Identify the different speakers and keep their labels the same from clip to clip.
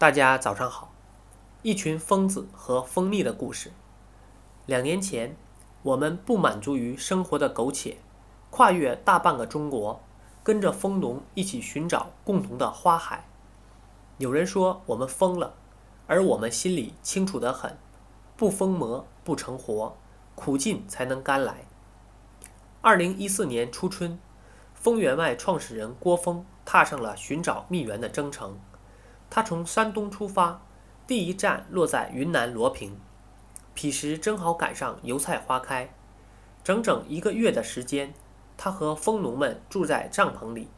Speaker 1: 大家早上好。一群疯子和蜂蜜的故事。两年前，我们不满足于生活的苟且，跨越大半个中国，跟着蜂农一起寻找共同的花海。有人说我们疯了，而我们心里清楚得很：不疯魔不成活，苦尽才能甘来。二零一四年初春，蜂源外创始人郭峰踏上了寻找蜜源的征程。他从山东出发，第一站落在云南罗平，彼时正好赶上油菜花开。整整一个月的时间，他和蜂农们住在帐篷里，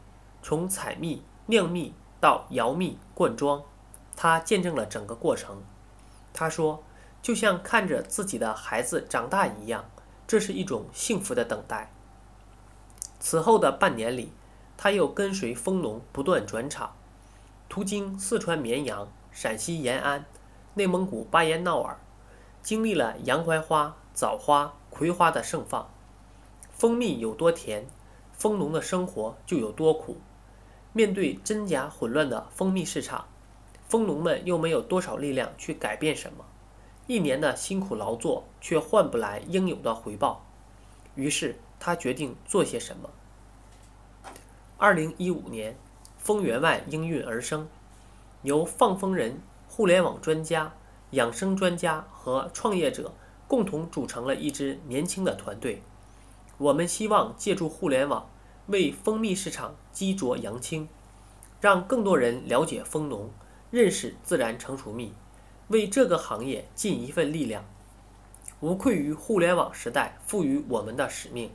Speaker 1: 从采蜜、酿蜜到摇蜜、灌装，他见证了整个过程。他说：“就像看着自己的孩子长大一样，这是一种幸福的等待。”此后的半年里，他又跟随蜂农不断转场。途经四川绵阳、陕西延安、内蒙古巴彦淖尔，经历了洋槐花、枣花、葵花的盛放。蜂蜜有多甜，蜂农的生活就有多苦。面对真假混乱的蜂蜜市场，蜂农们又没有多少力量去改变什么。一年的辛苦劳作却换不来应有的回报。于是他决定做些什么。二零一五年。蜂源外应运而生，由放蜂人、互联网专家、养生专家和创业者共同组成了一支年轻的团队。我们希望借助互联网为蜂蜜市场激浊扬清，让更多人了解蜂农，认识自然成熟蜜，为这个行业尽一份力量，无愧于互联网时代赋予我们的使命。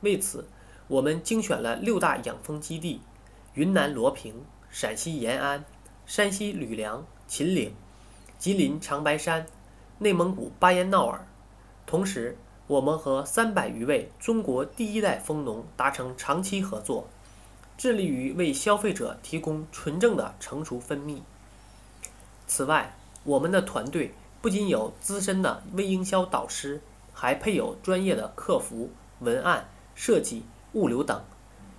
Speaker 1: 为此，我们精选了六大养蜂基地。云南罗平、陕西延安、山西吕梁、秦岭、吉林长白山、内蒙古巴彦淖尔。同时，我们和三百余位中国第一代蜂农达成长期合作，致力于为消费者提供纯正的成熟蜂蜜。此外，我们的团队不仅有资深的微营销导师，还配有专业的客服、文案、设计、物流等，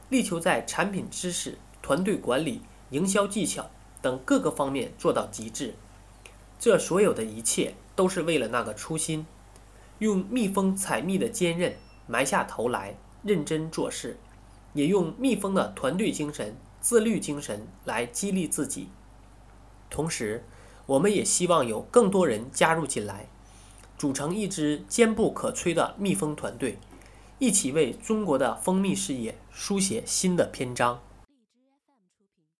Speaker 1: 力求在产品知识。团队管理、营销技巧等各个方面做到极致，这所有的一切都是为了那个初心：用蜜蜂采蜜的坚韧埋下头来，认真做事；也用蜜蜂的团队精神、自律精神来激励自己。同时，我们也希望有更多人加入进来，组成一支坚不可摧的蜜蜂团队，一起为中国的蜂蜜事业书写新的篇章。